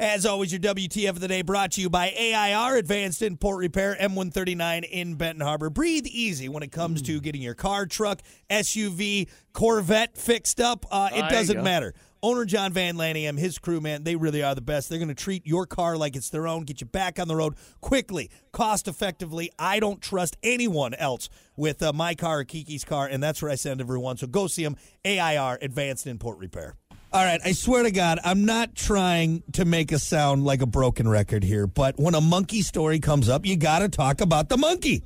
As always, your WTF of the day brought to you by AIR Advanced Import Repair M139 in Benton Harbor. Breathe easy when it comes to getting your car, truck, SUV, Corvette fixed up. Uh, it There doesn't matter. Owner John Van Lanningham, his crew, man, they really are the best. They're going to treat your car like it's their own, get you back on the road quickly, cost effectively. I don't trust anyone else with uh, my car or Kiki's car, and that's where I send everyone. So go see them, AIR Advanced Import Repair. All right, I swear to God, I'm not trying to make a sound like a broken record here, but when a monkey story comes up, you got to talk about the monkey.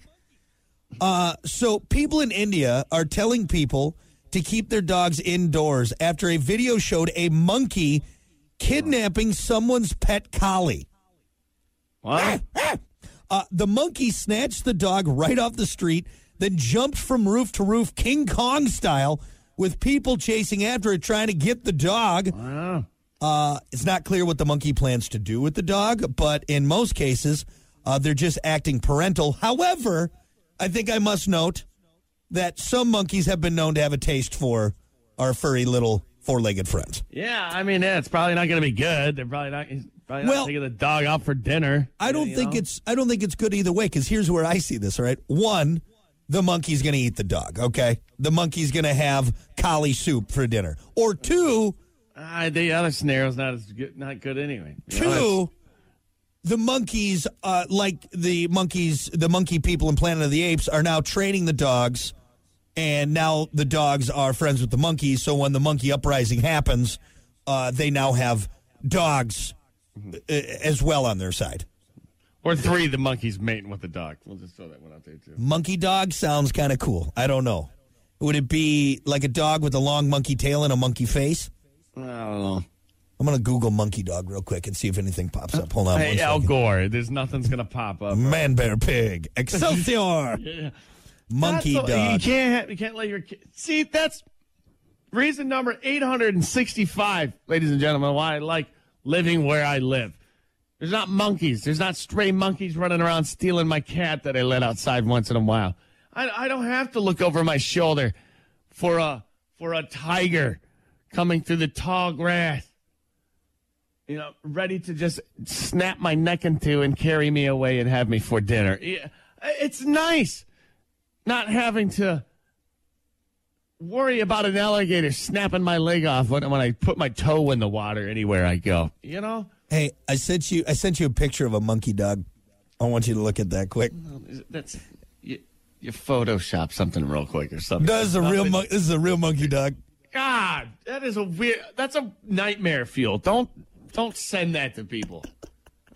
Uh, so people in India are telling people to keep their dogs indoors after a video showed a monkey kidnapping someone's pet collie. What? Uh, the monkey snatched the dog right off the street, then jumped from roof to roof, King Kong style, with people chasing after it, trying to get the dog. Wow. Uh, it's not clear what the monkey plans to do with the dog, but in most cases, uh, they're just acting parental. However, I think I must note that some monkeys have been known to have a taste for our furry little four legged friends. Yeah, I mean, yeah, it's probably not going to be good. They're probably not. Probably not Well- taking the dog out for dinner. I don't you think know? it's I don't think it's good either way because here's where I see this. All right, one, the monkey's going to eat the dog. Okay, the monkey's going to have collie soup for dinner. Or two, Ah, the other scenario's not as good. Not good anyway. You know, two, the monkeys, uh, like the monkeys, the monkey people in Planet of the Apes, are now training the dogs, and now the dogs are friends with the monkeys. So when the monkey uprising happens, uh, they now have dogs uh, as well on their side. Or three, the monkey's mating with the dog. We'll just throw that one out there too. Monkey dog sounds kind of cool. I don't know. Would it be like a dog with a long monkey tail and a monkey face? I don't know. I'm gonna Google monkey dog real quick and see if anything pops up. Hold on. Hey, Al. Gore. There's nothing's gonna pop up. Man, bear, pig, Excelsior, Yeah. monkey That's the- You dog. can't. Have, you can't let your kid. See, that's reason number 865, ladies and gentlemen, why I like living where I live. There's not monkeys. There's not stray monkeys running around stealing my cat that I let outside once in a while. I, I don't have to look over my shoulder for a for a tiger coming through the tall grass. You know, ready to just snap my neck in two and carry me away and have me for dinner. It's nice not having to worry about an alligator snapping my leg off when, when I put my toe in the water anywhere I go. You know? Hey, I sent you. I sent you a picture of a monkey dog. I want you to look at that quick. That's you, you Photoshop something real quick or something. That is a real. Nothing- Mon- this is a real monkey dog. God, that is a weird. That's a nightmare fuel. Don't don't send that to people.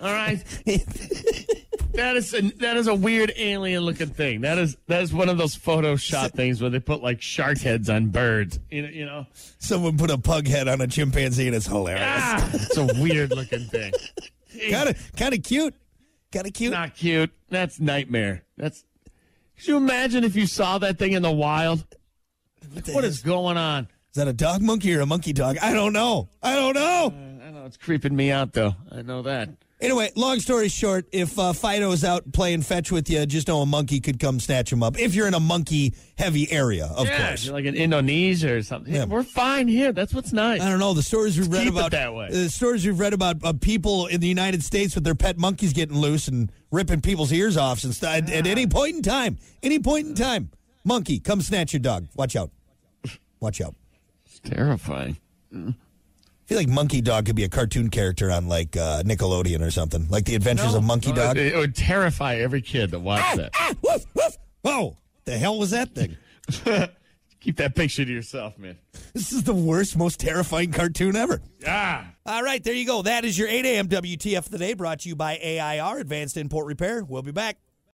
All right. that is a, that is a weird alien looking thing. That is that is one of those Photoshop things where they put like shark heads on birds. You know, you know. Someone put a pug head on a chimpanzee, and it's hilarious. Ah, it's a weird looking thing. kind of, kind of cute. Kind of cute. Not cute. That's nightmare. That's. Could you imagine if you saw that thing in the wild? the What is going on? Is that a dog monkey or a monkey dog? I don't know. I don't know. I know it's creeping me out though. I know that. Anyway, long story short, if uh, Fido's out playing fetch with you, just know a monkey could come snatch him up. If you're in a monkey heavy area, of yeah, course. like in Indonesia or something. Yeah. We're fine here. That's what's nice. I don't know the stories we've read keep it about that way. The stories we've read about uh, people in the United States with their pet monkeys getting loose and ripping people's ears off and stuff. At, at any point in time, any point in time, monkey, come snatch your dog. Watch out. Watch out. It's terrifying. I feel like Monkey Dog could be a cartoon character on like uh, Nickelodeon or something, like The Adventures of Monkey No, Dog. It, it would terrify every kid that watched that. Ah, woof, woof. Whoa, the hell was that thing? Keep that picture to yourself, man. This is the worst, most terrifying cartoon ever. Ah. All right, there you go. That is your 8 a.m. WTF of the day brought to you by AIR, Advanced Import Repair. We'll be back.